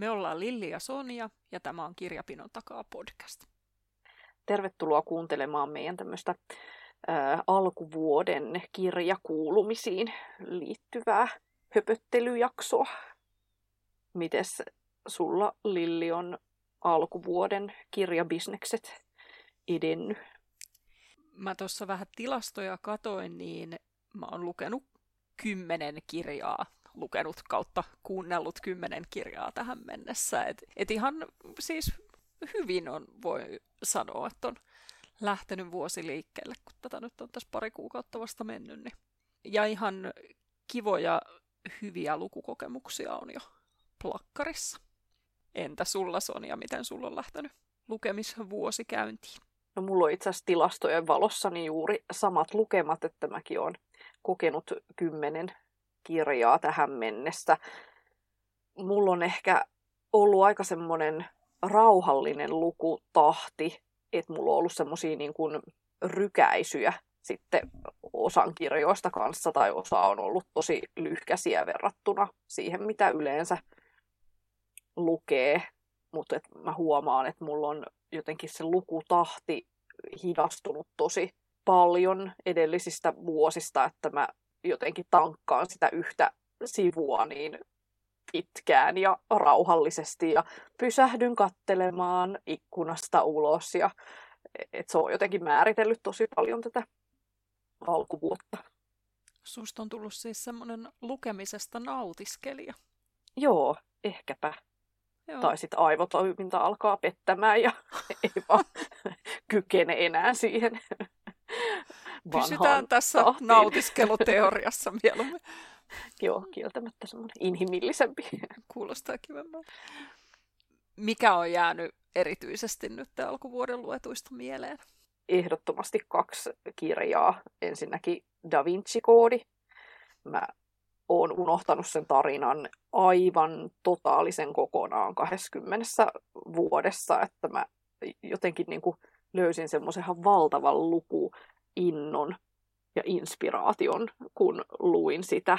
Me ollaan Lilli ja Sonja ja tämä on Kirjapinon takaa podcast. Tervetuloa kuuntelemaan meidän tämmöistä ää, alkuvuoden kirjakuulumisiin liittyvää höpöttelyjaksoa. Mites sulla Lilli on alkuvuoden kirjabisnekset edennyt? Mä tuossa vähän tilastoja katoin, niin mä oon lukenut kymmenen kirjaa lukenut kautta kuunnellut kymmenen kirjaa tähän mennessä. Et, et ihan siis hyvin on, voi sanoa, että on lähtenyt vuosi liikkeelle, kun tätä nyt on tässä pari kuukautta vasta mennyt. Niin. Ja ihan kivoja, hyviä lukukokemuksia on jo plakkarissa. Entä sulla Sonia, miten sulla on lähtenyt lukemisvuosi käyntiin? No mulla on itse asiassa tilastojen valossa niin juuri samat lukemat, että mäkin olen kokenut kymmenen kirjaa tähän mennessä. Mulla on ehkä ollut aika semmoinen rauhallinen lukutahti, että mulla on ollut semmoisia niin rykäisyjä sitten osan kirjoista kanssa, tai osa on ollut tosi lyhkäisiä verrattuna siihen, mitä yleensä lukee. Mutta mä huomaan, että mulla on jotenkin se lukutahti hidastunut tosi paljon edellisistä vuosista, että mä jotenkin tankkaan sitä yhtä sivua niin pitkään ja rauhallisesti ja pysähdyn kattelemaan ikkunasta ulos ja et se on jotenkin määritellyt tosi paljon tätä alkuvuotta. Susta on tullut siis semmoinen lukemisesta nautiskelija. Joo, ehkäpä. Joo. Tai sitten aivotoiminta alkaa pettämään ja ei vaan kykene enää siihen Pysytään tässä tahtiin. nautiskeluteoriassa mieluummin. Joo, kieltämättä semmoinen inhimillisempi. Kuulostaa kivemmalta. Mikä on jäänyt erityisesti nyt alkuvuoden luetuista mieleen? Ehdottomasti kaksi kirjaa. Ensinnäkin Da Vinci-koodi. Mä oon unohtanut sen tarinan aivan totaalisen kokonaan 20 vuodessa, että mä jotenkin niin kuin löysin semmoisen valtavan luku innon ja inspiraation, kun luin sitä.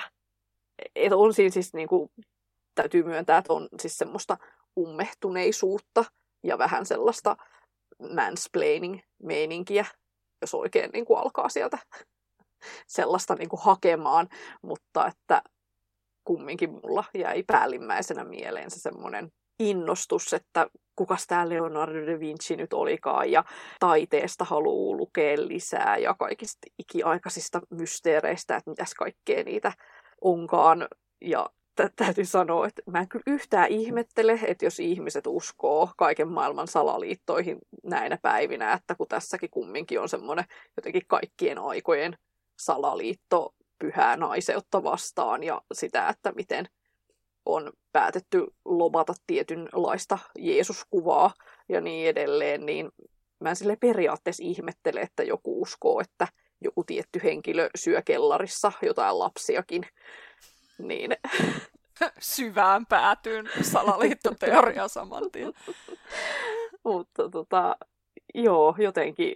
Et on siinä siis, niin kuin, täytyy myöntää, että on siis semmoista ummehtuneisuutta ja vähän sellaista mansplaining-meininkiä, jos oikein niin kuin alkaa sieltä sellaista niin kuin hakemaan, mutta että kumminkin mulla jäi päällimmäisenä mieleen se semmoinen innostus, että kukas tämä Leonardo da Vinci nyt olikaan, ja taiteesta haluaa lukea lisää, ja kaikista ikiaikaisista mysteereistä, että mitäs kaikkea niitä onkaan. Ja t- täytyy sanoa, että mä en kyllä yhtään ihmettele, että jos ihmiset uskoo kaiken maailman salaliittoihin näinä päivinä, että kun tässäkin kumminkin on semmoinen jotenkin kaikkien aikojen salaliitto pyhää naiseutta vastaan ja sitä, että miten on päätetty lobata tietynlaista Jeesuskuvaa ja niin edelleen, niin mä sille periaatteessa ihmettele, että joku uskoo, että joku tietty henkilö syö kellarissa jotain lapsiakin. Niin. Syvään päätyyn salaliittoteoria saman tien. Mutta tota, joo, jotenkin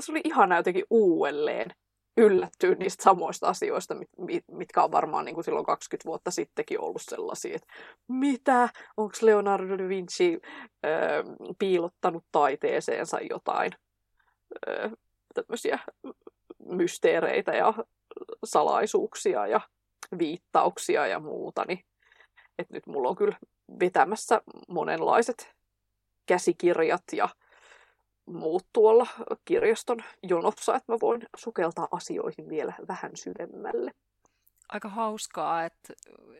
se oli ihana jotenkin uudelleen yllättyä niistä samoista asioista, mit, mit, mitkä on varmaan niin kuin silloin 20 vuotta sittenkin ollut sellaisia, että mitä, onko Leonardo da Vinci ö, piilottanut taiteeseensa jotain ö, tämmöisiä mysteereitä ja salaisuuksia ja viittauksia ja muuta, niin että nyt mulla on kyllä vetämässä monenlaiset käsikirjat ja muut tuolla kirjaston jonossa, että mä voin sukeltaa asioihin vielä vähän syvemmälle. Aika hauskaa, että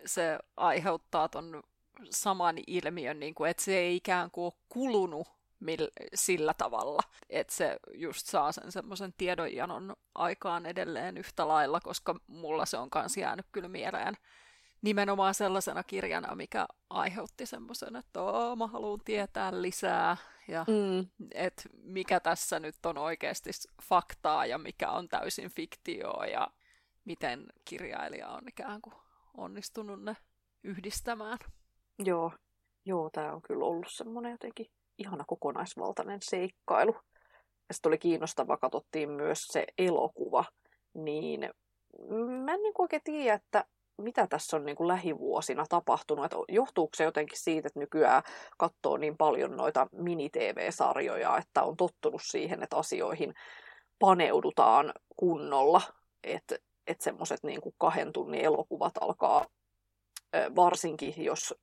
se aiheuttaa ton saman ilmiön, niin kuin, että se ei ikään kuin ole kulunut sillä tavalla, että se just saa sen semmoisen tiedonjanon aikaan edelleen yhtä lailla, koska mulla se on kans jäänyt kyllä mieleen nimenomaan sellaisena kirjana, mikä aiheutti semmoisen, että mä haluan tietää lisää ja mm. että mikä tässä nyt on oikeasti faktaa ja mikä on täysin fiktioa ja miten kirjailija on ikään kuin onnistunut ne yhdistämään. Joo, Joo tämä on kyllä ollut semmoinen jotenkin ihana kokonaisvaltainen seikkailu. Ja sitten oli kiinnostava, katsottiin myös se elokuva, niin mä en niin oikein tiedä, että mitä tässä on niin kuin lähivuosina tapahtunut. Että johtuuko se jotenkin siitä, että nykyään katsoo niin paljon noita mini-TV-sarjoja, että on tottunut siihen, että asioihin paneudutaan kunnolla. Että että semmoiset niin kahden tunnin elokuvat alkaa, varsinkin jos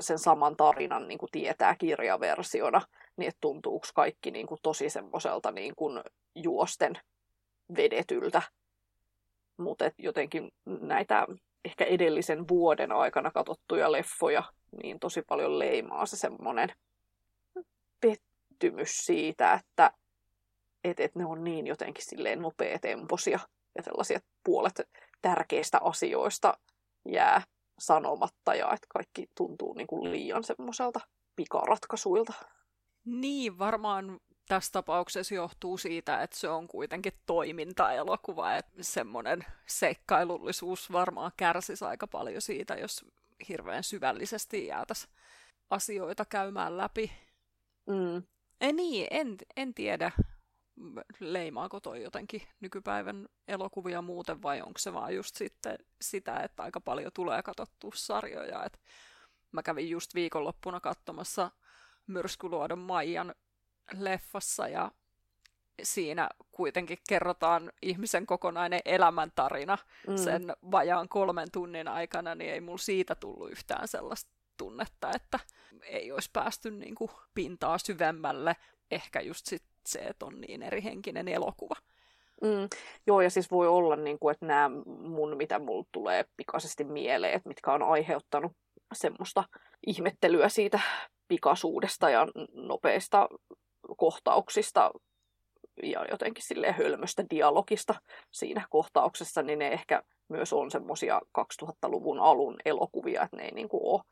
sen saman tarinan niin kuin tietää kirjaversiona, niin että tuntuuko kaikki niin kuin tosi semmoiselta niin kuin juosten vedetyltä. Mutta jotenkin näitä edellisen vuoden aikana katsottuja leffoja, niin tosi paljon leimaa se semmoinen pettymys siitä, että et, et ne on niin jotenkin silleen nopeatempoisia ja sellaisia puolet tärkeistä asioista jää sanomatta ja että kaikki tuntuu niin kuin liian semmoiselta pikaratkaisuilta. Niin, varmaan tässä tapauksessa johtuu siitä, että se on kuitenkin toimintaelokuva, että semmoinen seikkailullisuus varmaan kärsisi aika paljon siitä, jos hirveän syvällisesti jäätäisi asioita käymään läpi. Mm. Ei niin, en, en tiedä leimaako toi jotenkin nykypäivän elokuvia muuten vai onko se vaan just sitten sitä, että aika paljon tulee katsottua sarjoja. Et mä kävin just viikonloppuna katsomassa Myrskyluodon Maijan leffassa ja siinä kuitenkin kerrotaan ihmisen kokonainen elämäntarina mm. sen vajaan kolmen tunnin aikana, niin ei mulla siitä tullut yhtään sellaista tunnetta, että ei olisi päästy niin kuin pintaa syvemmälle. Ehkä just sit se, että on niin eri henkinen elokuva. Mm, joo, ja siis voi olla, niin kuin, että nämä mun, mitä mulle tulee pikaisesti mieleen, että mitkä on aiheuttanut semmoista ihmettelyä siitä pikaisuudesta ja nopeista kohtauksista ja jotenkin sille hölmöstä dialogista siinä kohtauksessa, niin ne ehkä myös on semmoisia 2000-luvun alun elokuvia, että ne ei niin kuin ole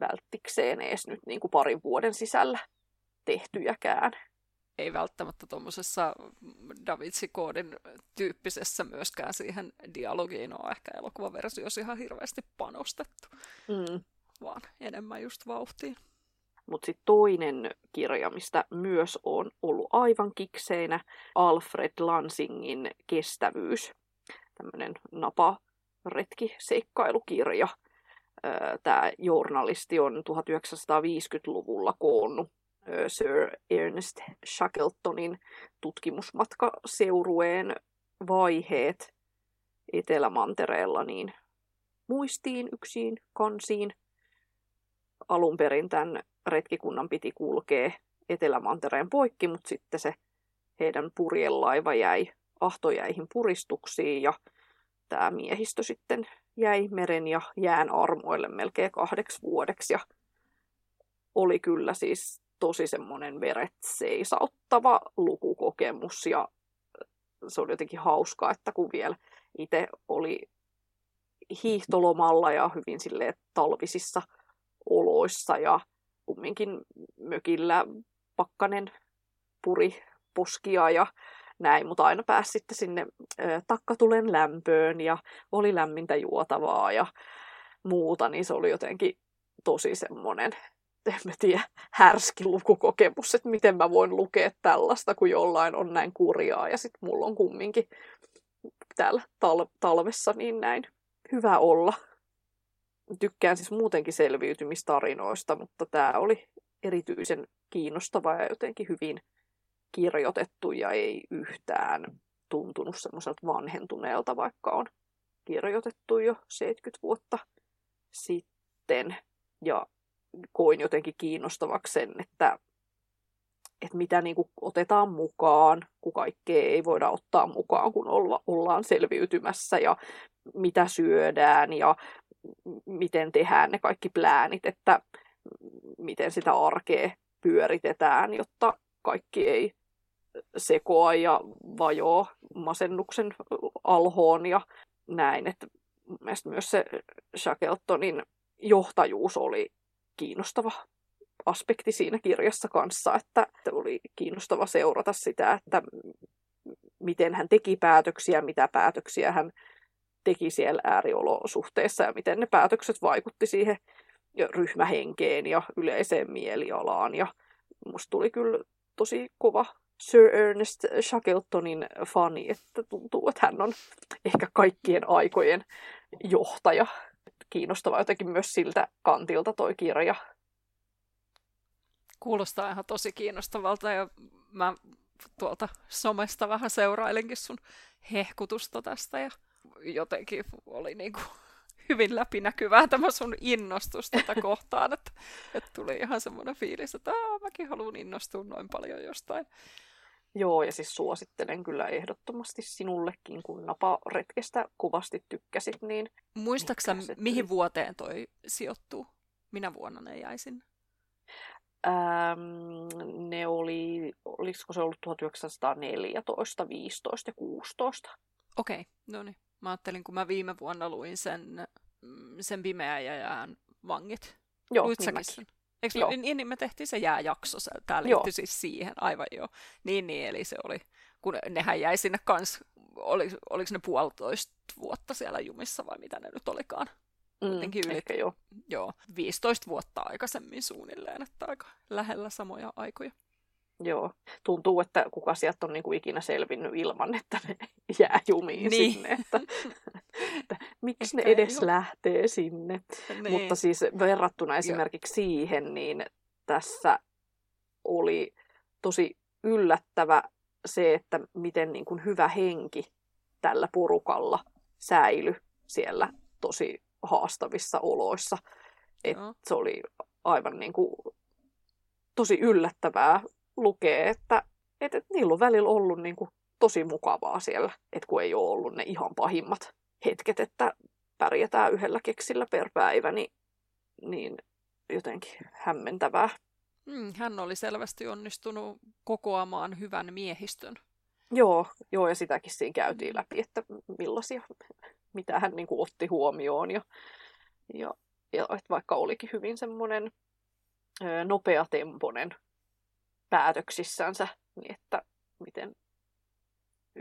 välttikseen edes nyt niin kuin parin vuoden sisällä tehtyjäkään ei välttämättä tuommoisessa Da Vinci-koodin tyyppisessä myöskään siihen dialogiin ole ehkä elokuvaversiossa ihan hirveästi panostettu, mm. vaan enemmän just vauhtiin. Mutta sitten toinen kirja, mistä myös on ollut aivan kikseinä, Alfred Lansingin Kestävyys, tämmöinen napa retki-seikkailukirja. Tämä journalisti on 1950-luvulla koonnut Sir Ernest Shackletonin tutkimusmatkaseurueen vaiheet Etelämantereella niin muistiin yksiin kansiin. Alun perin tämän retkikunnan piti kulkea Etelämantereen poikki, mutta sitten se heidän purjelaiva jäi ahtojäihin puristuksiin ja tämä miehistö sitten jäi meren ja jään armoille melkein kahdeksi vuodeksi. Ja oli kyllä siis tosi semmoinen veret seisauttava lukukokemus ja se oli jotenkin hauskaa, että kun vielä itse oli hiihtolomalla ja hyvin sille talvisissa oloissa ja kumminkin mökillä pakkanen puri poskia ja näin, mutta aina pääsi sitten sinne ö, takkatulen lämpöön ja oli lämmintä juotavaa ja muuta, niin se oli jotenkin tosi semmoinen en mä tiedä, härski lukukokemus, että miten mä voin lukea tällaista, kun jollain on näin kurjaa ja sitten mulla on kumminkin täällä tal- talvessa niin näin hyvä olla. Tykkään siis muutenkin selviytymistarinoista, mutta tämä oli erityisen kiinnostava ja jotenkin hyvin kirjoitettu ja ei yhtään tuntunut semmoiselta vanhentuneelta, vaikka on kirjoitettu jo 70 vuotta sitten. Ja koin jotenkin kiinnostavaksi sen, että, että mitä niin otetaan mukaan, kun kaikkea ei voida ottaa mukaan, kun olla, ollaan selviytymässä ja mitä syödään ja miten tehdään ne kaikki pläänit, että miten sitä arkea pyöritetään, jotta kaikki ei sekoa ja vajoo masennuksen alhoon ja näin. Että myös se Shackletonin johtajuus oli kiinnostava aspekti siinä kirjassa kanssa, että oli kiinnostava seurata sitä, että miten hän teki päätöksiä, mitä päätöksiä hän teki siellä ääriolosuhteissa ja miten ne päätökset vaikutti siihen ryhmähenkeen ja yleiseen mielialaan. Ja musta tuli kyllä tosi kova Sir Ernest Shackletonin fani, että tuntuu, että hän on ehkä kaikkien aikojen johtaja. Kiinnostava jotenkin myös siltä kantilta toi kirja. Kuulostaa ihan tosi kiinnostavalta ja mä tuolta somesta vähän seurailinkin sun hehkutusta tästä ja jotenkin oli niin kuin hyvin läpinäkyvää tämä sun innostus tätä kohtaan, että, että tuli ihan semmoinen fiilis, että mäkin haluan innostua noin paljon jostain. Joo, ja siis suosittelen kyllä ehdottomasti sinullekin, kun naparetkestä kovasti tykkäsit. Niin Muistaaksä, mihin vuoteen toi sijoittuu? Minä vuonna ne jäi sinne? Ähm, ne oli, olisiko se ollut 1914, 15 ja 16. Okei, okay, no niin. Mä ajattelin, kun mä viime vuonna luin sen, mm, sen Pimeä ja jään vangit. Joo, niin sen? Eikö joo. Niin, niin me tehtiin se jääjakso, tämä liittyi siis siihen, aivan joo. Niin, niin, eli se oli, kun nehän jäi sinne kans, oli, oliko ne puolitoista vuotta siellä jumissa vai mitä ne nyt olikaan. Mm, yli, ehkä joo. joo. 15 vuotta aikaisemmin suunnilleen, että aika lähellä samoja aikoja. Joo, tuntuu, että kuka sieltä on niin kuin ikinä selvinnyt ilman, että ne jää jumiin niin. sinne. Että, että miksi Ehkä ne edes ole. lähtee sinne. Niin. Mutta siis verrattuna esimerkiksi Joo. siihen, niin tässä oli tosi yllättävä se, että miten niin kuin hyvä henki tällä porukalla säily siellä tosi haastavissa oloissa. Et se oli aivan niin kuin, tosi yllättävää lukee, että, että, että niillä on välillä ollut niin kuin tosi mukavaa siellä, että kun ei ole ollut ne ihan pahimmat hetket, että pärjätään yhdellä keksillä per päivä, niin, niin jotenkin hämmentävää. Mm, hän oli selvästi onnistunut kokoamaan hyvän miehistön. Joo, joo ja sitäkin siinä käytiin läpi, että millaisia, mitä hän niin kuin otti huomioon. Ja, ja, ja että vaikka olikin hyvin semmoinen nopeatempoinen päätöksissänsä, niin että miten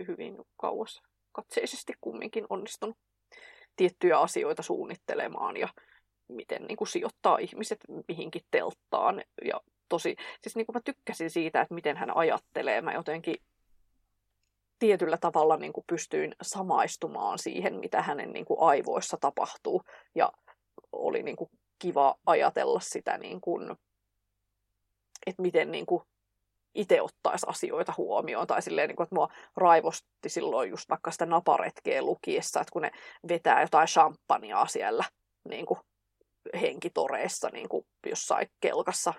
hyvin kauas katseisesti kumminkin onnistunut tiettyjä asioita suunnittelemaan ja miten niin kuin sijoittaa ihmiset mihinkin telttaan. Ja tosi, siis niin kuin mä tykkäsin siitä, että miten hän ajattelee. Mä jotenkin tietyllä tavalla niin kuin pystyin samaistumaan siihen, mitä hänen niin kuin aivoissa tapahtuu. Ja oli niin kuin kiva ajatella sitä, niin kuin, että miten niin kuin itse ottaisi asioita huomioon. Tai silleen, niin kuin, että mua raivosti silloin just vaikka sitä naparetkeä lukiessa, että kun ne vetää jotain champagnea siellä niin kuin henkitoreissa niin kuin jossain kelkassa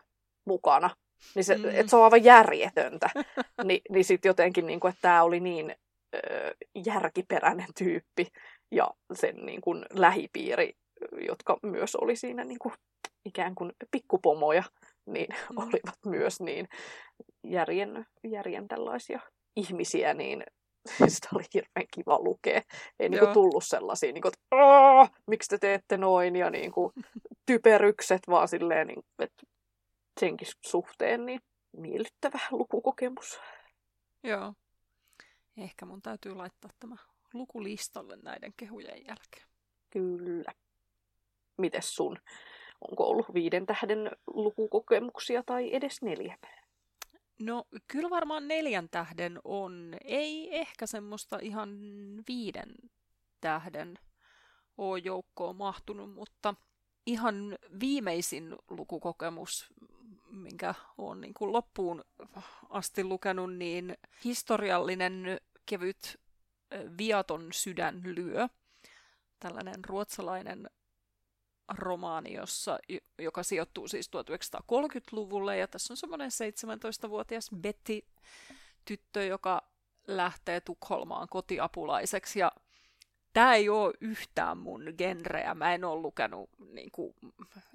mukana, niin se, mm. se on aivan järjetöntä. Ni, niin sitten jotenkin, niin kuin, että tämä oli niin ö, järkiperäinen tyyppi ja sen niin kuin, lähipiiri, jotka myös oli siinä niin kuin, ikään kuin pikkupomoja, niin mm. olivat myös niin järjen, järjen tällaisia ihmisiä, niin sitä oli hirveän kiva lukea. Ei niin kuin tullut sellaisia, niin kuin, että miksi te teette noin, ja niin kuin, typerykset, vaan silleen, niin, että senkin suhteen niin miellyttävä lukukokemus. Joo. Ehkä mun täytyy laittaa tämä lukulistalle näiden kehujen jälkeen. Kyllä. Mites sun? Onko ollut viiden tähden lukukokemuksia tai edes neljän? No kyllä varmaan neljän tähden on. Ei ehkä semmoista ihan viiden tähden ole joukkoon mahtunut, mutta ihan viimeisin lukukokemus, minkä olen niin kuin loppuun asti lukenut, niin historiallinen kevyt viaton sydän lyö. Tällainen ruotsalainen romaani, jossa, joka sijoittuu siis 1930-luvulle, ja tässä on semmoinen 17-vuotias Betty-tyttö, joka lähtee Tukholmaan kotiapulaiseksi, ja tämä ei ole yhtään mun genreä. Mä en ole lukenut niin kuin,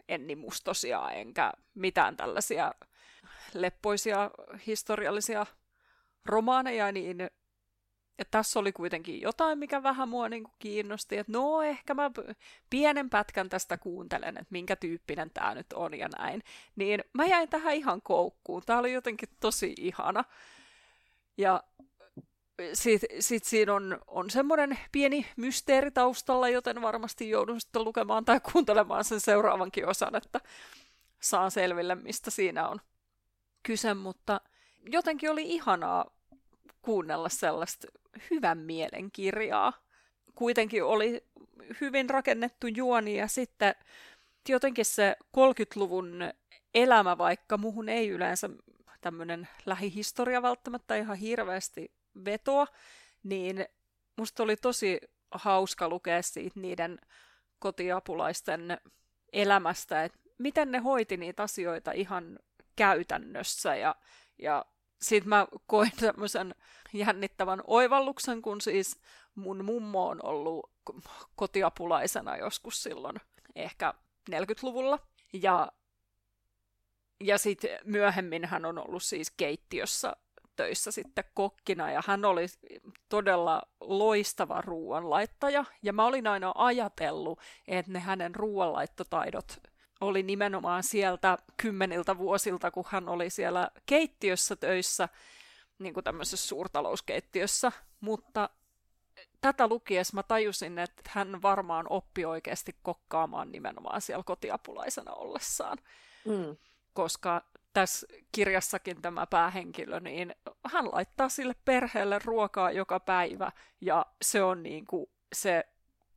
Enni Mustosia enkä mitään tällaisia leppoisia historiallisia romaaneja, niin ja tässä oli kuitenkin jotain, mikä vähän mua niin kuin kiinnosti, että no ehkä mä pienen pätkän tästä kuuntelen, että minkä tyyppinen tämä nyt on ja näin. Niin mä jäin tähän ihan koukkuun. Tämä oli jotenkin tosi ihana. Ja sitten sit siinä on, on semmoinen pieni mysteeri taustalla, joten varmasti joudun sitten lukemaan tai kuuntelemaan sen seuraavankin osan, että saa selville, mistä siinä on kyse, mutta jotenkin oli ihanaa kuunnella sellaista hyvän mielen kirjaa. Kuitenkin oli hyvin rakennettu juoni ja sitten jotenkin se 30-luvun elämä, vaikka muhun ei yleensä tämmöinen lähihistoria välttämättä ihan hirveästi vetoa, niin musta oli tosi hauska lukea siitä niiden kotiapulaisten elämästä, että miten ne hoiti niitä asioita ihan käytännössä ja, ja sitten mä koin tämmöisen jännittävän oivalluksen, kun siis mun mummo on ollut kotiapulaisena joskus silloin ehkä 40-luvulla. Ja, ja sitten myöhemmin hän on ollut siis keittiössä töissä sitten kokkina ja hän oli todella loistava ruoanlaittaja ja mä olin aina ajatellut, että ne hänen ruoanlaittotaidot oli nimenomaan sieltä kymmeniltä vuosilta, kun hän oli siellä keittiössä töissä, niin kuin tämmöisessä suurtalouskeittiössä, mutta tätä lukiessa mä tajusin, että hän varmaan oppi oikeasti kokkaamaan nimenomaan siellä kotiapulaisena ollessaan. Mm. Koska tässä kirjassakin tämä päähenkilö, niin hän laittaa sille perheelle ruokaa joka päivä, ja se on niin kuin se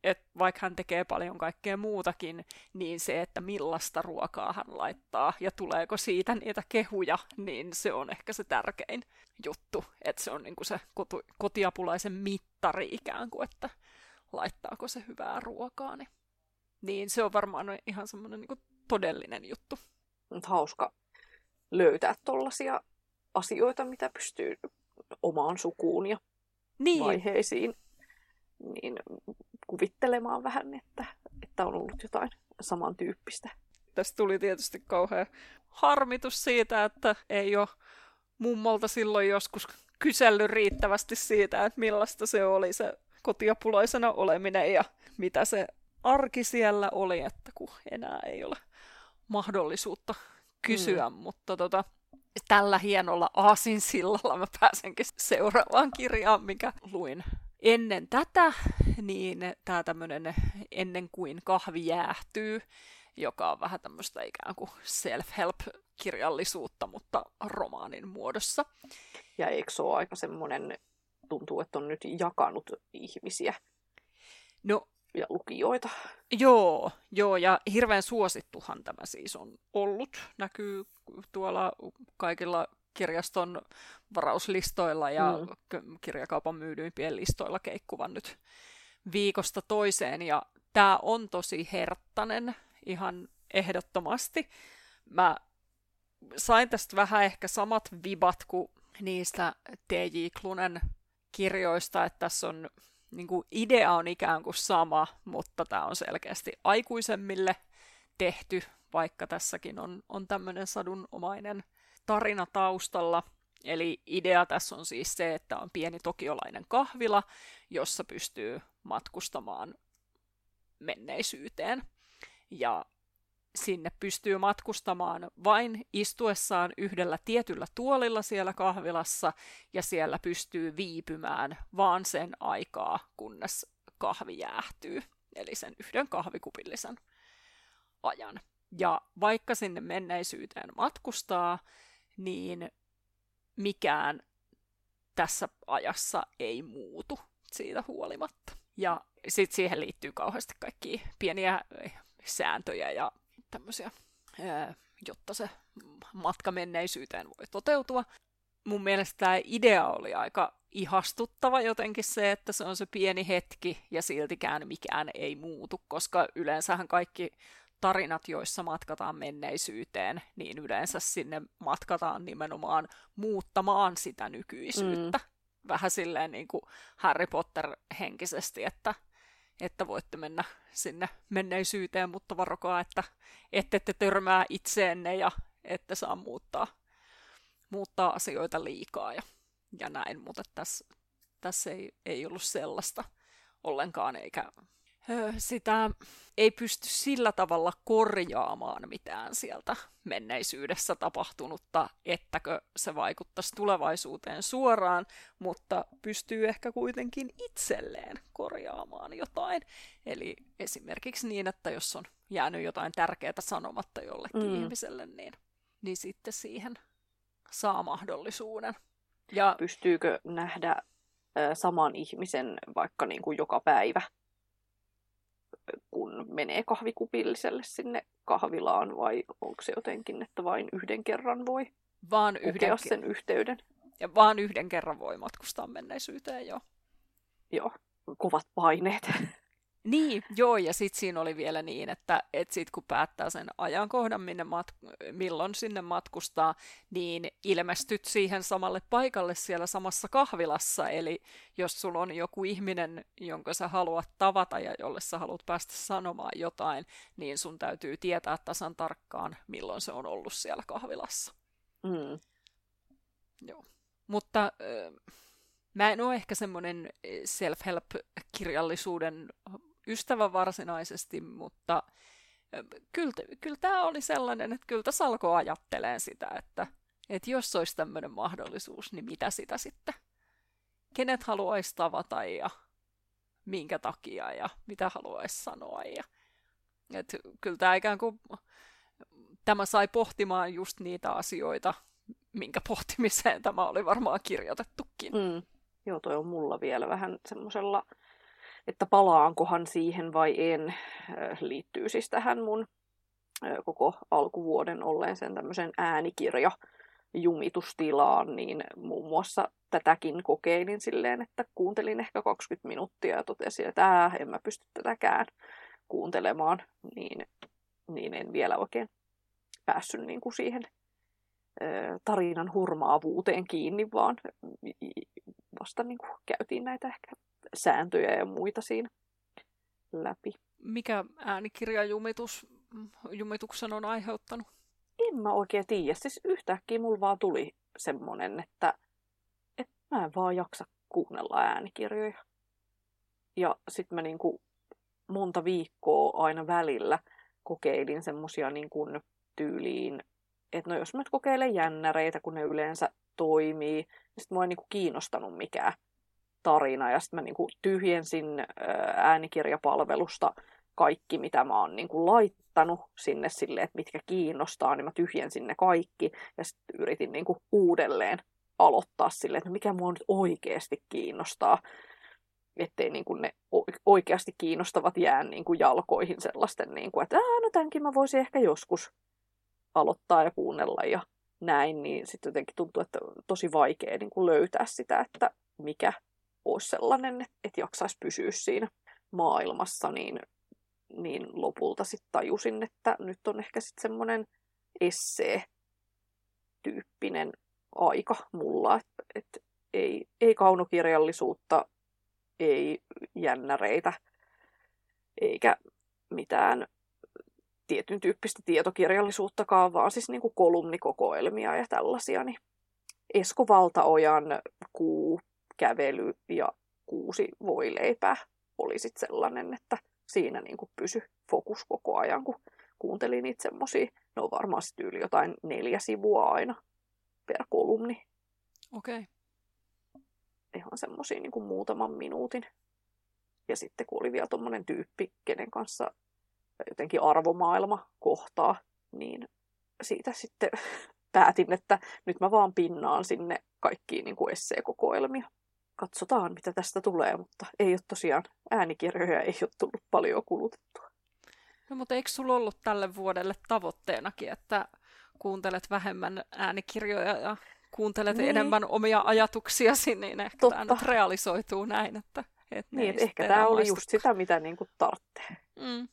että vaikka hän tekee paljon kaikkea muutakin, niin se, että millaista ruokaa hän laittaa ja tuleeko siitä niitä kehuja, niin se on ehkä se tärkein juttu. Että se on niinku se kotiapulaisen mittari ikään kuin, että laittaako se hyvää ruokaa. Niin, niin se on varmaan ihan semmoinen niinku todellinen juttu. Hauska löytää tollaisia asioita, mitä pystyy omaan sukuun ja niin. vaiheisiin niin kuvittelemaan vähän, että, että on ollut jotain samantyyppistä. Tästä tuli tietysti kauhean harmitus siitä, että ei ole mummolta silloin joskus kysellyt riittävästi siitä, että millaista se oli se kotiapulaisena oleminen ja mitä se arki siellä oli, että kun enää ei ole mahdollisuutta kysyä, mm. mutta tota, tällä hienolla aasinsillalla mä pääsenkin seuraavaan kirjaan, mikä luin ennen tätä, niin tämä tämmöinen ennen kuin kahvi jäähtyy, joka on vähän tämmöistä ikään kuin self-help-kirjallisuutta, mutta romaanin muodossa. Ja eikö se ole aika semmoinen, tuntuu, että on nyt jakanut ihmisiä no, ja lukijoita? Joo, joo, ja hirveän suosittuhan tämä siis on ollut. Näkyy tuolla kaikilla kirjaston varauslistoilla ja mm. kirjakaupan myydyimpien listoilla keikkuvan nyt viikosta toiseen. Ja tämä on tosi herttainen ihan ehdottomasti. Mä sain tästä vähän ehkä samat vibat kuin niistä T.J. Klunen kirjoista, että tässä on niin kuin idea on ikään kuin sama, mutta tämä on selkeästi aikuisemmille tehty, vaikka tässäkin on, on tämmöinen sadunomainen tarina taustalla. Eli idea tässä on siis se, että on pieni tokiolainen kahvila, jossa pystyy matkustamaan menneisyyteen. Ja sinne pystyy matkustamaan vain istuessaan yhdellä tietyllä tuolilla siellä kahvilassa, ja siellä pystyy viipymään vaan sen aikaa, kunnes kahvi jäähtyy, eli sen yhden kahvikupillisen ajan. Ja vaikka sinne menneisyyteen matkustaa, niin mikään tässä ajassa ei muutu siitä huolimatta. Ja sitten siihen liittyy kauheasti kaikki pieniä sääntöjä ja tämmöisiä, jotta se matka menneisyyteen voi toteutua. Mun mielestä tämä idea oli aika ihastuttava jotenkin se, että se on se pieni hetki ja siltikään mikään ei muutu, koska yleensähän kaikki tarinat, joissa matkataan menneisyyteen, niin yleensä sinne matkataan nimenomaan muuttamaan sitä nykyisyyttä. Mm. Vähän silleen niin kuin Harry Potter henkisesti, että, että voitte mennä sinne menneisyyteen, mutta varokaa, että ette te törmää itseenne ja ette saa muuttaa, muuttaa asioita liikaa ja, ja näin, mutta tässä, tässä ei, ei ollut sellaista ollenkaan, eikä sitä ei pysty sillä tavalla korjaamaan mitään sieltä menneisyydessä tapahtunutta, ettäkö se vaikuttaisi tulevaisuuteen suoraan, mutta pystyy ehkä kuitenkin itselleen korjaamaan jotain. Eli esimerkiksi niin, että jos on jäänyt jotain tärkeää sanomatta jollekin mm. ihmiselle, niin, niin sitten siihen saa mahdollisuuden. Ja pystyykö nähdä saman ihmisen vaikka niin kuin joka päivä kun menee kahvikupilliselle sinne kahvilaan, vai onko se jotenkin, että vain yhden kerran voi vaan yhden, sen yhteyden? Ja vaan yhden kerran voi matkustaa menneisyyteen, joo. Joo, kovat paineet. Niin, joo, ja sitten siinä oli vielä niin, että et sit kun päättää sen ajankohdan, minne mat- milloin sinne matkustaa, niin ilmestyt siihen samalle paikalle siellä samassa kahvilassa. Eli jos sulla on joku ihminen, jonka sä haluat tavata ja jolle sä haluat päästä sanomaan jotain, niin sun täytyy tietää tasan tarkkaan, milloin se on ollut siellä kahvilassa. Mm. Joo. Mutta äh, mä en ole ehkä semmoinen self-help-kirjallisuuden ystävä varsinaisesti, mutta kyllä, kyllä tämä oli sellainen, että kyllä tässä alkoi ajattelemaan sitä, että, että jos olisi tämmöinen mahdollisuus, niin mitä sitä sitten? Kenet haluaisi tavata ja minkä takia ja mitä haluaisi sanoa. Ja, että kyllä tämä ikään kuin, tämä sai pohtimaan just niitä asioita, minkä pohtimiseen tämä oli varmaan kirjoitettukin. Mm. Joo, toi on mulla vielä vähän semmoisella että palaankohan siihen vai en, liittyy siis tähän mun koko alkuvuoden olleeseen tämmöisen äänikirja jumitustilaan, niin muun muassa tätäkin kokeilin silleen, että kuuntelin ehkä 20 minuuttia ja totesin, että ää, en mä pysty tätäkään kuuntelemaan, niin, niin en vielä oikein päässyt niin kuin siihen tarinan hurmaavuuteen kiinni, vaan vasta niin kuin käytiin näitä ehkä sääntöjä ja muita siinä läpi. Mikä äänikirjajumitus jumituksen on aiheuttanut? En mä oikein tiedä. Siis yhtäkkiä mulla vaan tuli semmonen, että, että mä en vaan jaksa kuunnella äänikirjoja. Ja sitten mä niinku monta viikkoa aina välillä kokeilin semmosia niin kuin tyyliin, että no jos mä nyt kokeilen jännäreitä, kun ne yleensä toimii, niin sitten mua ei niinku kiinnostanut mikään tarina. Ja sitten mä niinku tyhjensin äänikirjapalvelusta kaikki, mitä mä oon niinku laittanut sinne sille, että mitkä kiinnostaa, niin mä tyhjensin ne kaikki. Ja sitten yritin niinku uudelleen aloittaa sille, että no mikä mua nyt oikeasti kiinnostaa. Ettei niinku ne oikeasti kiinnostavat jää niinku jalkoihin sellaisten, niinku, että no tämänkin mä voisin ehkä joskus aloittaa ja kuunnella ja näin, niin sitten jotenkin tuntuu, että tosi vaikea niin kuin löytää sitä, että mikä olisi sellainen, että jaksaisi pysyä siinä maailmassa, niin, niin lopulta sitten tajusin, että nyt on ehkä sitten semmoinen essee-tyyppinen aika mulla, että et ei, ei kaunokirjallisuutta, ei jännäreitä, eikä mitään tietyn tyyppistä tietokirjallisuuttakaan, vaan siis niin kuin kolumnikokoelmia ja tällaisia. Niin Esko Valtaojan kuu kävely ja kuusi voileipää oli sitten sellainen, että siinä niin kuin pysy fokus koko ajan, kun kuuntelin niitä semmosia. Ne on varmaan sitten yli jotain neljä sivua aina per kolumni. Okei. Okay. Ihan semmosia niin kuin muutaman minuutin. Ja sitten kun oli vielä tommonen tyyppi, kenen kanssa jotenkin arvomaailma kohtaa, niin siitä sitten päätin, että nyt mä vaan pinnaan sinne kaikkiin niin kuin esseekokoelmia katsotaan, mitä tästä tulee, mutta ei ole tosiaan, äänikirjoja ei ole tullut paljon kulutettua. No mutta eikö sulla ollut tälle vuodelle tavoitteenakin, että kuuntelet vähemmän äänikirjoja ja kuuntelet niin. enemmän omia ajatuksiasi, niin ehkä Totta. tämä nyt realisoituu näin, että, että niin, että ehkä tämä oli just sitä, mitä niin kuin tarvitsee. Mm.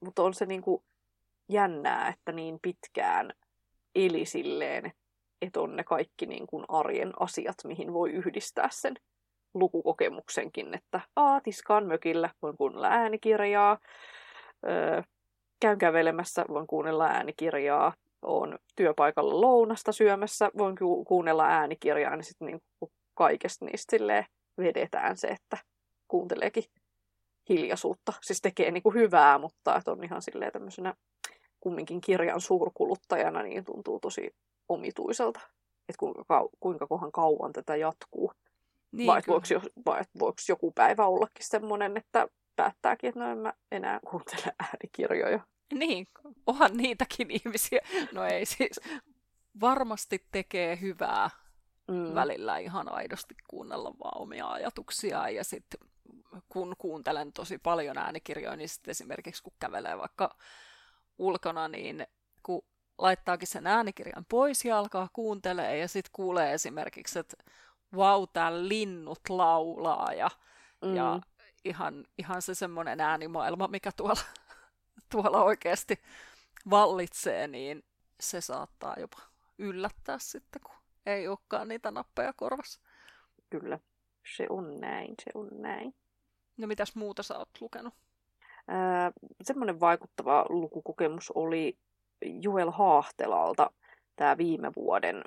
Mutta on se niin kuin jännää, että niin pitkään eli silleen, että on ne kaikki niin kuin arjen asiat, mihin voi yhdistää sen lukukokemuksenkin, että Aa, tiskaan mökillä, voin kuunnella äänikirjaa, öö, käyn kävelemässä, voin kuunnella äänikirjaa, on työpaikalla lounasta syömässä, voin ku- kuunnella äänikirjaa, niin sitten niin kaikesta niistä vedetään se, että kuunteleekin hiljaisuutta. Siis tekee niin kuin hyvää, mutta että on ihan silleen tämmöisenä kumminkin kirjan suurkuluttajana, niin tuntuu tosi omituiselta, että kuinka, kuinka kohan kauan tätä jatkuu. Niin, vai, voiko, vai voiko joku päivä ollakin semmoinen, että päättääkin, että no en mä enää kuuntele äänikirjoja. Niin, onhan niitäkin ihmisiä. No ei siis, varmasti tekee hyvää mm. välillä ihan aidosti kuunnella vaan omia ajatuksia ja sitten kun kuuntelen tosi paljon äänikirjoja, niin sitten esimerkiksi kun kävelee vaikka ulkona, niin kun laittaakin sen äänikirjan pois ja alkaa kuuntelee ja sitten kuulee esimerkiksi, että vau, täällä linnut laulaa ja, mm. ja ihan, ihan se semmoinen äänimaailma, mikä tuolla, tuolla oikeasti vallitsee, niin se saattaa jopa yllättää sitten, kun ei olekaan niitä nappeja korvassa. Kyllä, se on näin, se on näin. No mitäs muuta sä oot lukenut? Ää, semmoinen vaikuttava lukukokemus oli Joel Haahtelalta tämä viime vuoden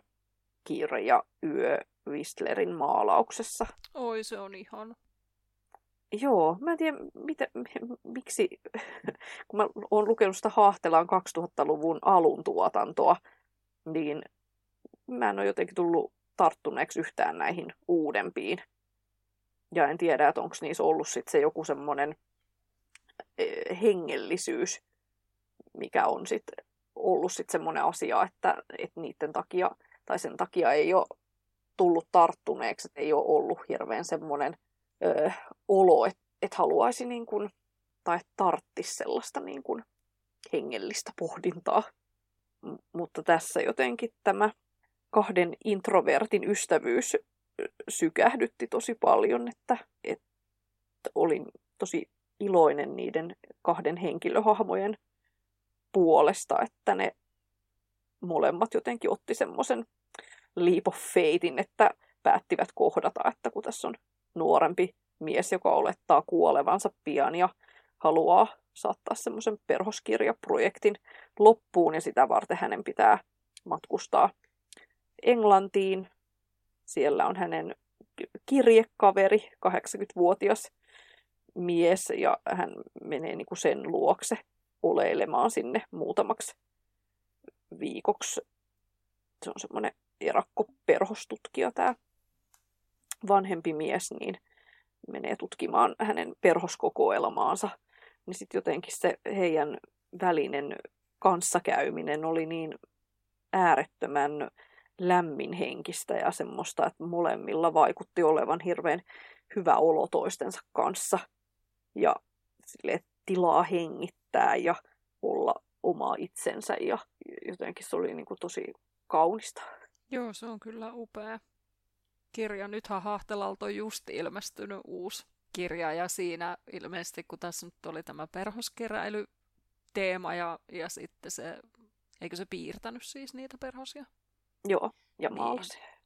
kirja Yö Whistlerin maalauksessa. Oi, se on ihan. Joo, mä en tiedä, mitä, miksi, kun mä oon lukenut sitä Haahtelaan 2000-luvun alun tuotantoa, niin mä en ole jotenkin tullut tarttuneeksi yhtään näihin uudempiin. Ja en tiedä, että onko niissä ollut sit se joku semmoinen eh, hengellisyys, mikä on sitten ollut sitten semmoinen asia, että, että niiden takia, tai sen takia ei ole tullut tarttuneeksi, että ei ole ollut hirveän semmoinen ö, olo, että, että haluaisi niin kuin, tai tarttisi sellaista niin kuin hengellistä pohdintaa. M- mutta tässä jotenkin tämä kahden introvertin ystävyys sykähdytti tosi paljon, että, että olin tosi iloinen niiden kahden henkilöhahmojen puolesta, että ne molemmat jotenkin otti semmoisen leap of faithin, että päättivät kohdata, että kun tässä on nuorempi mies, joka olettaa kuolevansa pian ja haluaa saattaa semmoisen perhoskirjaprojektin loppuun ja sitä varten hänen pitää matkustaa Englantiin. Siellä on hänen kirjekaveri, 80-vuotias mies, ja hän menee niin kuin sen luokse oleilemaan sinne muutamaksi viikoksi. Se on semmoinen erakkoperhostutkija tämä vanhempi mies, niin menee tutkimaan hänen perhoskokoelmaansa. Niin sitten jotenkin se heidän välinen kanssakäyminen oli niin äärettömän lämminhenkistä ja semmoista, että molemmilla vaikutti olevan hirveän hyvä olo toistensa kanssa. Ja sille tilaa hengittää ja olla oma itsensä ja jotenkin se oli niin kuin tosi kaunista. Joo, se on kyllä upea kirja. Nythän Hahtelalta on just ilmestynyt uusi kirja ja siinä ilmeisesti, kun tässä nyt oli tämä perhoskeräily teema ja, ja sitten se, eikö se piirtänyt siis niitä perhosia? Joo, ja. Niin,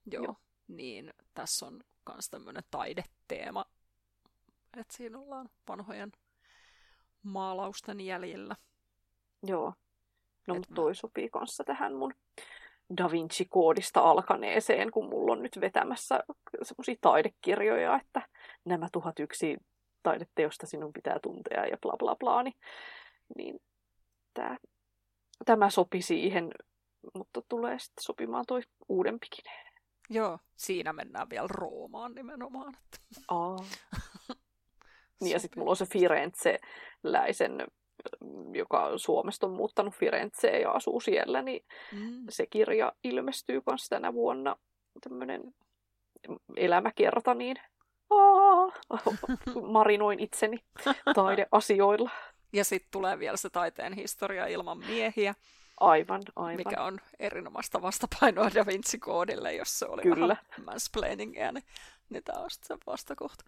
joo, joo, niin tässä on myös tämmöinen taideteema, että siinä ollaan vanhojen maalausten jäljellä. Joo, no mutta toi mä... sopii kanssa tähän mun Da Vinci-koodista alkaneeseen, kun mulla on nyt vetämässä semmoisia taidekirjoja, että nämä tuhat yksi taideteosta sinun pitää tuntea ja bla bla bla, niin, niin tämä, tämä sopi siihen mutta tulee sitten sopimaan toi uudempikin. Joo, siinä mennään vielä Roomaan nimenomaan. Että... Aa. niin ja sitten mulla on se Firenze-läisen, joka Suomesta on muuttanut Firenzeen ja asuu siellä, niin mm. se kirja ilmestyy myös tänä vuonna. Tämmöinen elämäkerta, niin Aa, marinoin itseni taideasioilla. Ja sitten tulee vielä se taiteen historia ilman miehiä. Aivan, aivan. Mikä on erinomaista vastapainoa Da Vinci-koodille, jos se oli Kyllä. vähän mansplainingia, niin, niin tämä on sitten se vastakohta.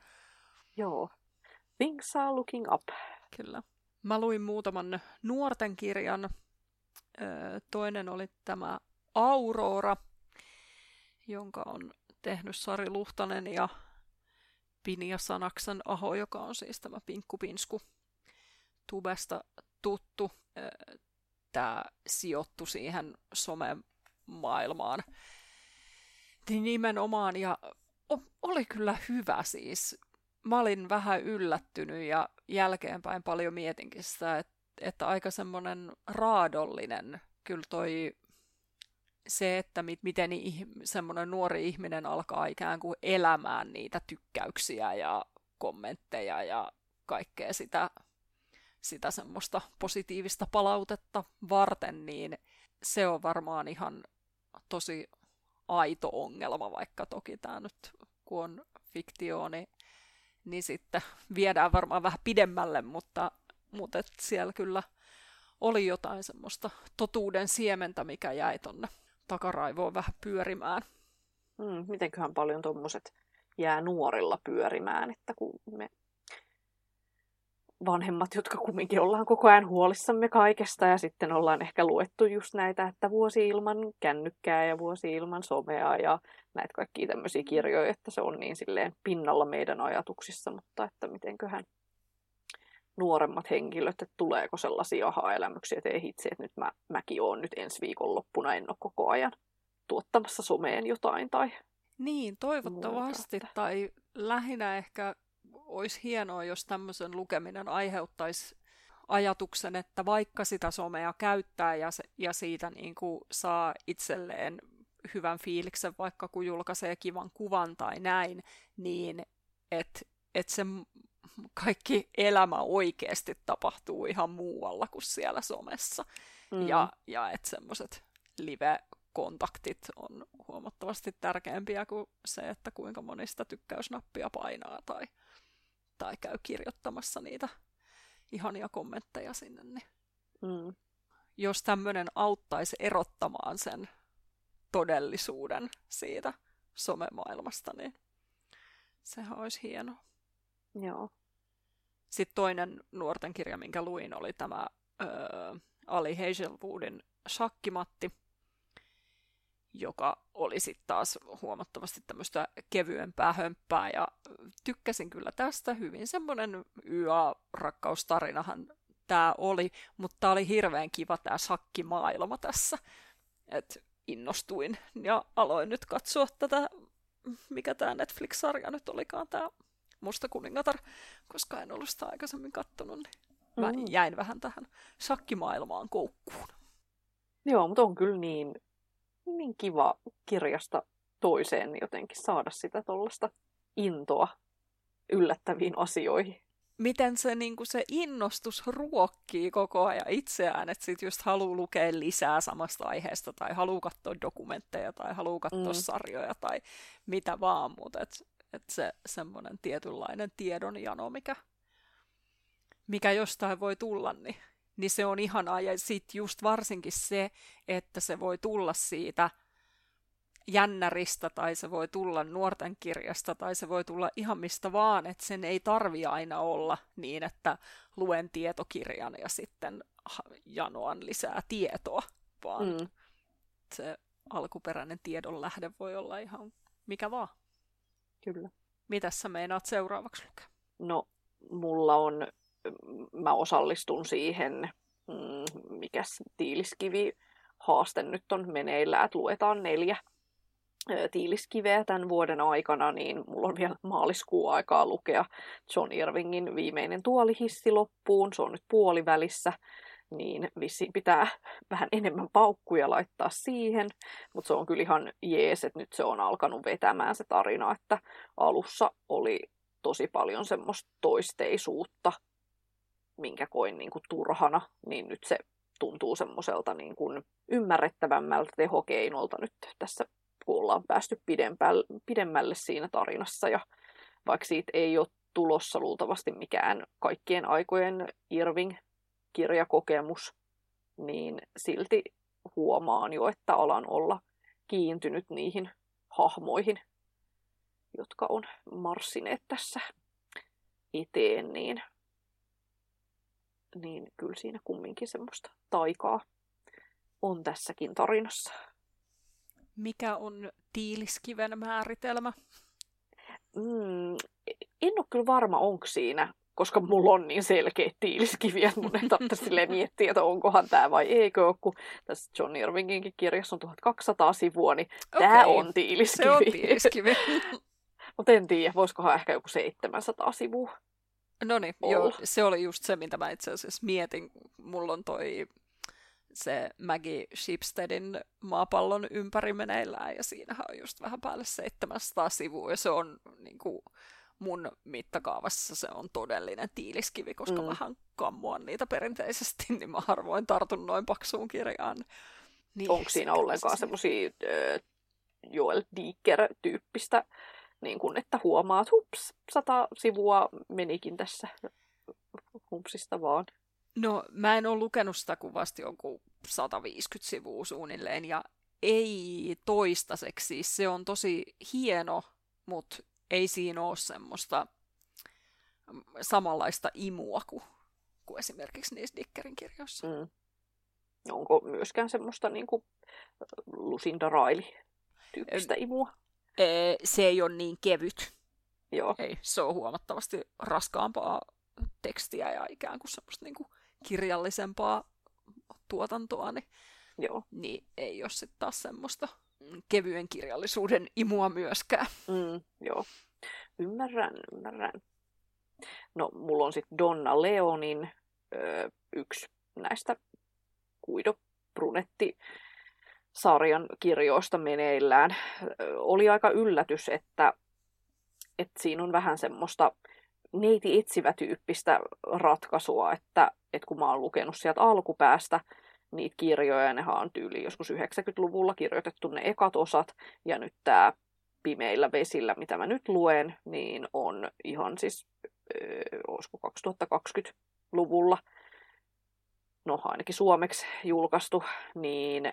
Joo. Things are looking up. Kyllä. Mä luin muutaman nuorten kirjan. Toinen oli tämä Aurora, jonka on tehnyt Sari Luhtanen ja Pinja Sanaksen Aho, joka on siis tämä Pinkku Pinsku tubesta tuttu tämä sijoittu siihen somemaailmaan. Niin nimenomaan, ja oli kyllä hyvä siis. Mä olin vähän yllättynyt ja jälkeenpäin paljon mietinkin sitä, että, että aika semmoinen raadollinen kyllä toi se, että miten semmoinen nuori ihminen alkaa ikään kuin elämään niitä tykkäyksiä ja kommentteja ja kaikkea sitä sitä semmoista positiivista palautetta varten, niin se on varmaan ihan tosi aito ongelma, vaikka toki tämä nyt kun on fiktio, niin niin sitten viedään varmaan vähän pidemmälle, mutta, mutta et siellä kyllä oli jotain semmoista totuuden siementä, mikä jäi tonne takaraivoon vähän pyörimään. Mm, mitenköhän paljon tuommoiset jää nuorilla pyörimään, että kun me vanhemmat, jotka kumminkin ollaan koko ajan huolissamme kaikesta ja sitten ollaan ehkä luettu just näitä, että vuosi ilman kännykkää ja vuosi ilman somea ja näitä kaikkia tämmöisiä kirjoja, että se on niin silleen pinnalla meidän ajatuksissa, mutta että mitenköhän nuoremmat henkilöt, että tuleeko sellaisia aha-elämyksiä, että ei hitse, että nyt mä, mäkin oon nyt ensi viikon loppuna, en ole koko ajan tuottamassa someen jotain tai Niin, toivottavasti, muuta, tai lähinnä ehkä olisi hienoa, jos tämmöisen lukeminen aiheuttaisi ajatuksen, että vaikka sitä somea käyttää ja, se, ja siitä niin kuin saa itselleen hyvän fiiliksen, vaikka kun julkaisee kivan kuvan tai näin, niin että et se kaikki elämä oikeasti tapahtuu ihan muualla kuin siellä somessa. Mm. Ja, ja että semmoiset live-kontaktit on huomattavasti tärkeämpiä kuin se, että kuinka monista tykkäysnappia painaa tai, tai käy kirjoittamassa niitä ihania kommentteja sinne. Niin mm. Jos tämmöinen auttaisi erottamaan sen todellisuuden siitä somemaailmasta, niin sehän olisi hienoa. Joo. Sitten toinen nuorten kirja, minkä luin, oli tämä ö, Ali Hazelwoodin Shakkimatti, joka oli sitten taas huomattavasti tämmöistä kevyempää hömppää, ja tykkäsin kyllä tästä. Hyvin semmoinen YA-rakkaustarinahan tämä oli, mutta tämä oli hirveän kiva tämä shakkimaailma tässä. Et innostuin ja aloin nyt katsoa tätä, mikä tämä Netflix-sarja nyt olikaan, tämä Musta kuningatar, koska en ollut sitä aikaisemmin kattonut, niin mä mm. jäin vähän tähän shakkimaailmaan koukkuun. Joo, mutta on kyllä niin, niin kiva kirjasta toiseen jotenkin saada sitä tuollaista intoa yllättäviin asioihin. Miten se, niin se innostus ruokkii koko ajan itseään, että sitten just haluaa lukea lisää samasta aiheesta, tai haluaa katsoa dokumentteja, tai haluaa katsoa mm. sarjoja, tai mitä vaan, mutta et että se semmoinen tietynlainen tiedonjano, mikä, mikä jostain voi tulla, niin, niin se on ihanaa. Ja sitten just varsinkin se, että se voi tulla siitä jännäristä, tai se voi tulla nuorten kirjasta, tai se voi tulla ihan mistä vaan, että sen ei tarvi aina olla niin, että luen tietokirjan ja sitten janoan lisää tietoa, vaan mm. se alkuperäinen tiedon lähde voi olla ihan mikä vaan. Kyllä. Mitä sä meinaat seuraavaksi lukea? No, mulla on, mä osallistun siihen, mm, mikäs tiiliskivi haaste nyt on meneillä, että luetaan neljä tiiliskiveä tämän vuoden aikana, niin mulla on vielä maaliskuun aikaa lukea John Irvingin viimeinen tuolihissi loppuun. Se on nyt puolivälissä niin vissiin pitää vähän enemmän paukkuja laittaa siihen, mutta se on kyllä ihan jees, että nyt se on alkanut vetämään se tarina, että alussa oli tosi paljon semmoista toisteisuutta, minkä koin niin kuin turhana, niin nyt se tuntuu semmoiselta niin kuin ymmärrettävämmältä tehokeinolta nyt tässä, kun ollaan päästy pidemmälle, siinä tarinassa. Ja vaikka siitä ei ole tulossa luultavasti mikään kaikkien aikojen Irving kirjakokemus, niin silti huomaan jo, että alan olla kiintynyt niihin hahmoihin, jotka on marssineet tässä eteen, niin, niin kyllä siinä kumminkin semmoista taikaa on tässäkin tarinassa. Mikä on tiiliskiven määritelmä? Mm, en ole kyllä varma, onko siinä koska mulla on niin selkeä tiiliskiviä, että mun ei tarvitse silleen miettiä, että onkohan tämä vai eikö ole, kun tässä John Irvinginkin kirjassa on 1200 sivua, niin okay. tämä on tiiliskivi. Se on tiiliskivi. Mutta en tiedä, voisikohan ehkä joku 700 sivua. No niin, joo, se oli just se, mitä mä itse asiassa mietin. Mulla on toi se Maggie Shipsteadin maapallon ympäri meneillään, ja siinähän on just vähän päälle 700 sivua, ja se on niin kuin, mun mittakaavassa se on todellinen tiiliskivi, koska mm. vähän kammuan niitä perinteisesti, niin mä harvoin tartun noin paksuun kirjaan. Niin, Onko siinä ollenkaan semmoisia Joel Dicker-tyyppistä niin kun, että huomaa, että hups, sata sivua menikin tässä hupsista vaan. No, mä en ole lukenut sitä kuvasti jonkun 150 sivua suunnilleen, ja ei toistaiseksi. Siis se on tosi hieno, mutta ei siinä ole semmoista samanlaista imua kuin, kuin esimerkiksi niissä Dickerin kirjoissa. Mm. Onko myöskään semmoista niin kuin Lucinda Riley tyyppistä imua? Se ei ole niin kevyt. Joo. Ei, se on huomattavasti raskaampaa tekstiä ja ikään kuin semmoista niin kuin kirjallisempaa tuotantoa, niin, Joo. niin ei ole sitten taas semmoista kevyen kirjallisuuden imua myöskään. Mm, joo, ymmärrän, ymmärrän. No, mulla on sitten Donna Leonin ö, yksi näistä Kuido Brunetti sarjan kirjoista meneillään. Oli aika yllätys, että, että siinä on vähän semmoista neiti etsivä tyyppistä ratkaisua, että, että kun mä oon lukenut sieltä alkupäästä niitä kirjoja, ne on tyyli joskus 90-luvulla kirjoitettu ne ekat osat, ja nyt tämä pimeillä vesillä, mitä mä nyt luen, niin on ihan siis, äh, olisiko 2020-luvulla, no ainakin suomeksi julkaistu, niin,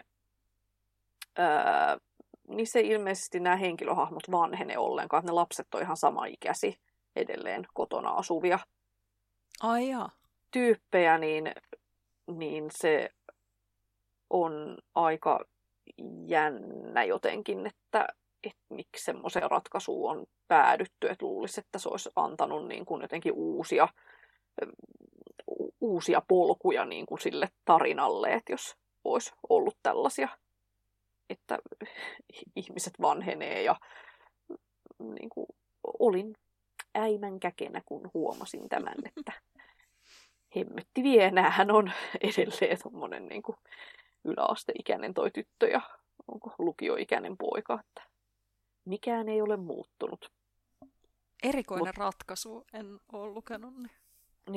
äh, niin se ilmeisesti nämä henkilöhahmot vanhene ollenkaan, että ne lapset on ihan sama ikäsi edelleen kotona asuvia Ai jaa. tyyppejä, niin, niin se on aika jännä jotenkin, että, että miksi semmoiseen ratkaisuun on päädytty, että luulisi, että se olisi antanut niin kuin jotenkin uusia, uusia polkuja niin kuin sille tarinalle, että jos olisi ollut tällaisia, että ihmiset vanhenee ja niin kuin, olin äimän käkenä, kun huomasin tämän, että hemmetti vie, näähän on edelleen tuommoinen niin kuin yläasteikäinen toi tyttö ja onko lukioikäinen poika, että mikään ei ole muuttunut. Erikoinen Mut, ratkaisu, en ole lukenut, niin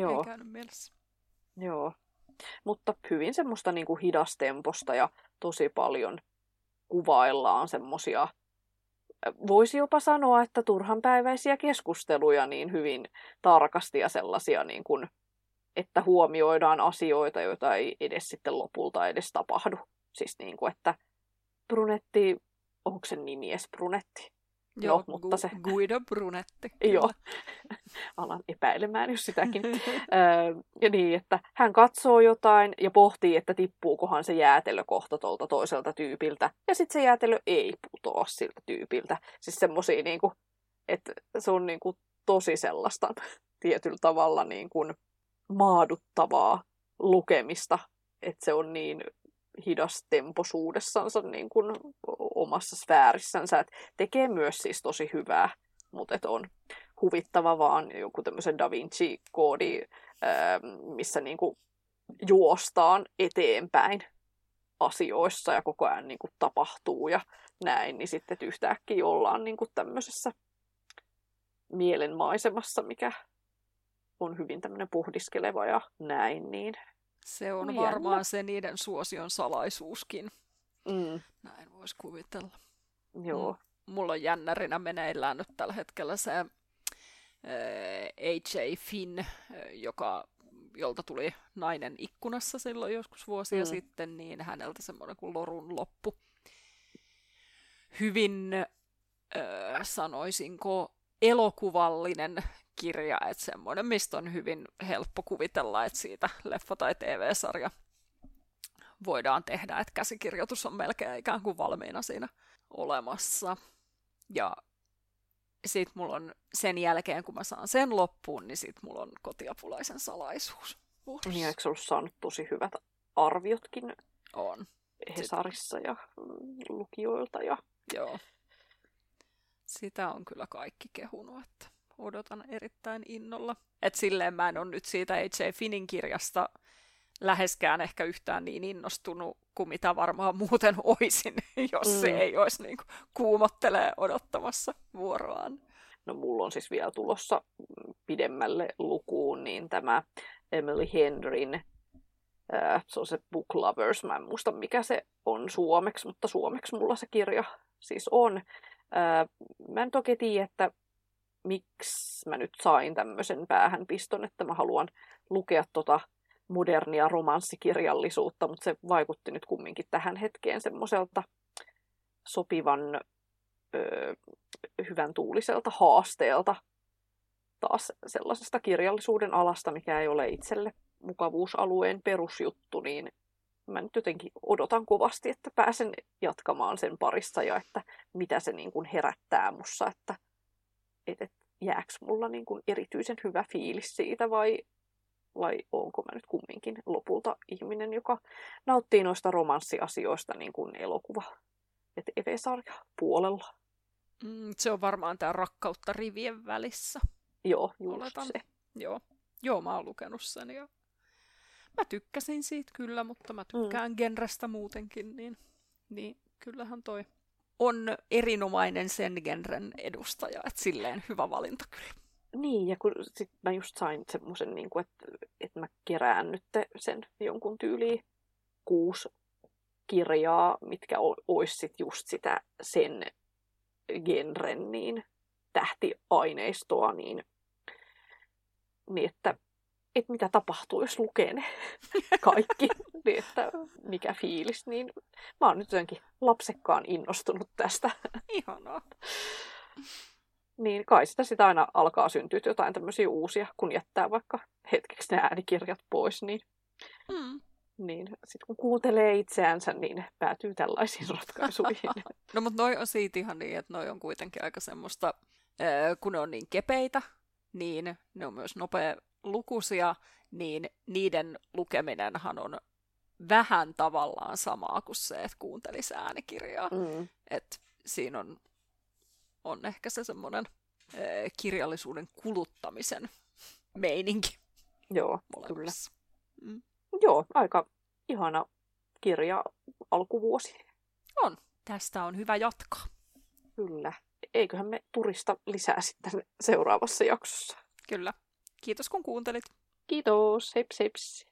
joo, ei käynyt mielessä. Joo, mutta hyvin semmoista niin kuin hidastemposta ja tosi paljon kuvaillaan semmoisia voisi jopa sanoa, että turhanpäiväisiä keskusteluja niin hyvin tarkasti ja sellaisia, niin kuin, että huomioidaan asioita, joita ei edes sitten lopulta edes tapahdu. Siis niin kuin, että Brunetti, onko se nimi edes Brunetti? Joo, no, mutta se... Guido Brunetti. Joo, alan epäilemään jos sitäkin. ja niin, että hän katsoo jotain ja pohtii, että tippuukohan se jäätelö kohta tuolta toiselta tyypiltä. Ja sitten se jäätelö ei putoa siltä tyypiltä. Siis semmosia niinku, että se on niinku tosi sellaista tietyllä tavalla niinku maaduttavaa lukemista. Että se on niin hidastemposuudessansa niin kuin omassa sfäärissänsä. Et tekee myös siis tosi hyvää, mutta et on huvittava vaan joku tämmöisen Da Vinci-koodi, missä niin kuin juostaan eteenpäin asioissa ja koko ajan niin kuin tapahtuu ja näin, niin sitten yhtäkkiä ollaan niin kuin tämmöisessä mielenmaisemassa, mikä on hyvin tämmöinen puhdiskeleva ja näin, niin se on Jännä. varmaan se niiden suosion salaisuuskin. Mm. Näin voisi kuvitella. Joo. Mulla on jännärinä meneillään nyt tällä hetkellä se äh, AJ Finn, äh, joka, jolta tuli nainen ikkunassa silloin joskus vuosia mm. sitten, niin häneltä semmoinen kuin lorun loppu. Hyvin, äh, sanoisinko, elokuvallinen kirja, että semmoinen, mistä on hyvin helppo kuvitella, että siitä leffa- tai TV-sarja voidaan tehdä, että käsikirjoitus on melkein ikään kuin valmiina siinä olemassa. Ja sit mulla on sen jälkeen, kun mä saan sen loppuun, niin sit mulla on kotiapulaisen salaisuus vuorossa. Niin, eikö ollut saanut tosi hyvät arviotkin? On. Hesarissa ja lukijoilta. Ja... Joo. Sitä on kyllä kaikki kehunut, että odotan erittäin innolla. Et silleen mä en ole nyt siitä H.J. Finnin kirjasta läheskään ehkä yhtään niin innostunut kuin mitä varmaan muuten oisin, jos mm. se ei olisi niin kuin kuumottelee odottamassa vuoroaan. No mulla on siis vielä tulossa pidemmälle lukuun niin tämä Emily Henryn, äh, se on se Book Lovers, mä en muista mikä se on suomeksi, mutta suomeksi mulla se kirja siis on. Ää, mä en toki tiedä, että miksi mä nyt sain tämmöisen päähänpiston, että mä haluan lukea tota modernia romanssikirjallisuutta, mutta se vaikutti nyt kumminkin tähän hetkeen semmoiselta sopivan ö, hyvän tuuliselta haasteelta taas sellaisesta kirjallisuuden alasta, mikä ei ole itselle mukavuusalueen perusjuttu, niin mä nyt jotenkin odotan kovasti, että pääsen jatkamaan sen parissa ja että mitä se niin kuin herättää mussa, että et, et, jääkö mulla niin kuin erityisen hyvä fiilis siitä vai, vai onko mä nyt kumminkin lopulta ihminen, joka nauttii noista romanssiasioista niin kuin elokuva ja TV-sarja puolella. Mm, se on varmaan tämä rakkautta rivien välissä. Joo, just Oletan. se. Joo. Joo, mä oon lukenut sen ja mä tykkäsin siitä kyllä, mutta mä tykkään mm. genrestä muutenkin, niin, niin kyllähän toi on erinomainen sen genren edustaja, että silleen hyvä valinta kyllä. Niin, ja kun sit mä just sain semmoisen, niin että, että mä kerään nyt sen jonkun tyyliin kuusi kirjaa, mitkä olisi sit just sitä sen genren niin tähtiaineistoa, niin, niin että, että mitä tapahtuu, jos lukee ne kaikki, niin että mikä fiilis, niin mä oon nyt jotenkin lapsekkaan innostunut tästä. Ihanaa. Niin kai sitä, sitä aina alkaa syntyä jotain tämmöisiä uusia, kun jättää vaikka hetkeksi ne äänikirjat pois, niin, mm. niin sitten kun kuuntelee itseänsä, niin päätyy tällaisiin ratkaisuihin. no mutta noi on siitä ihan niin, että noi on kuitenkin aika semmoista, kun ne on niin kepeitä, niin ne on myös nopea lukuisia, niin niiden lukeminenhan on vähän tavallaan samaa kuin se, että kuuntelisi äänikirjaa. Mm. Et siinä on, on ehkä se semmoinen kirjallisuuden kuluttamisen meininki. Joo, molemmissa. kyllä. Mm. Joo, aika ihana kirja alkuvuosi. On. Tästä on hyvä jatkaa. Kyllä. Eiköhän me turista lisää sitten seuraavassa jaksossa. Kyllä. Kiitos kun kuuntelit. Kiitos. Heps heps.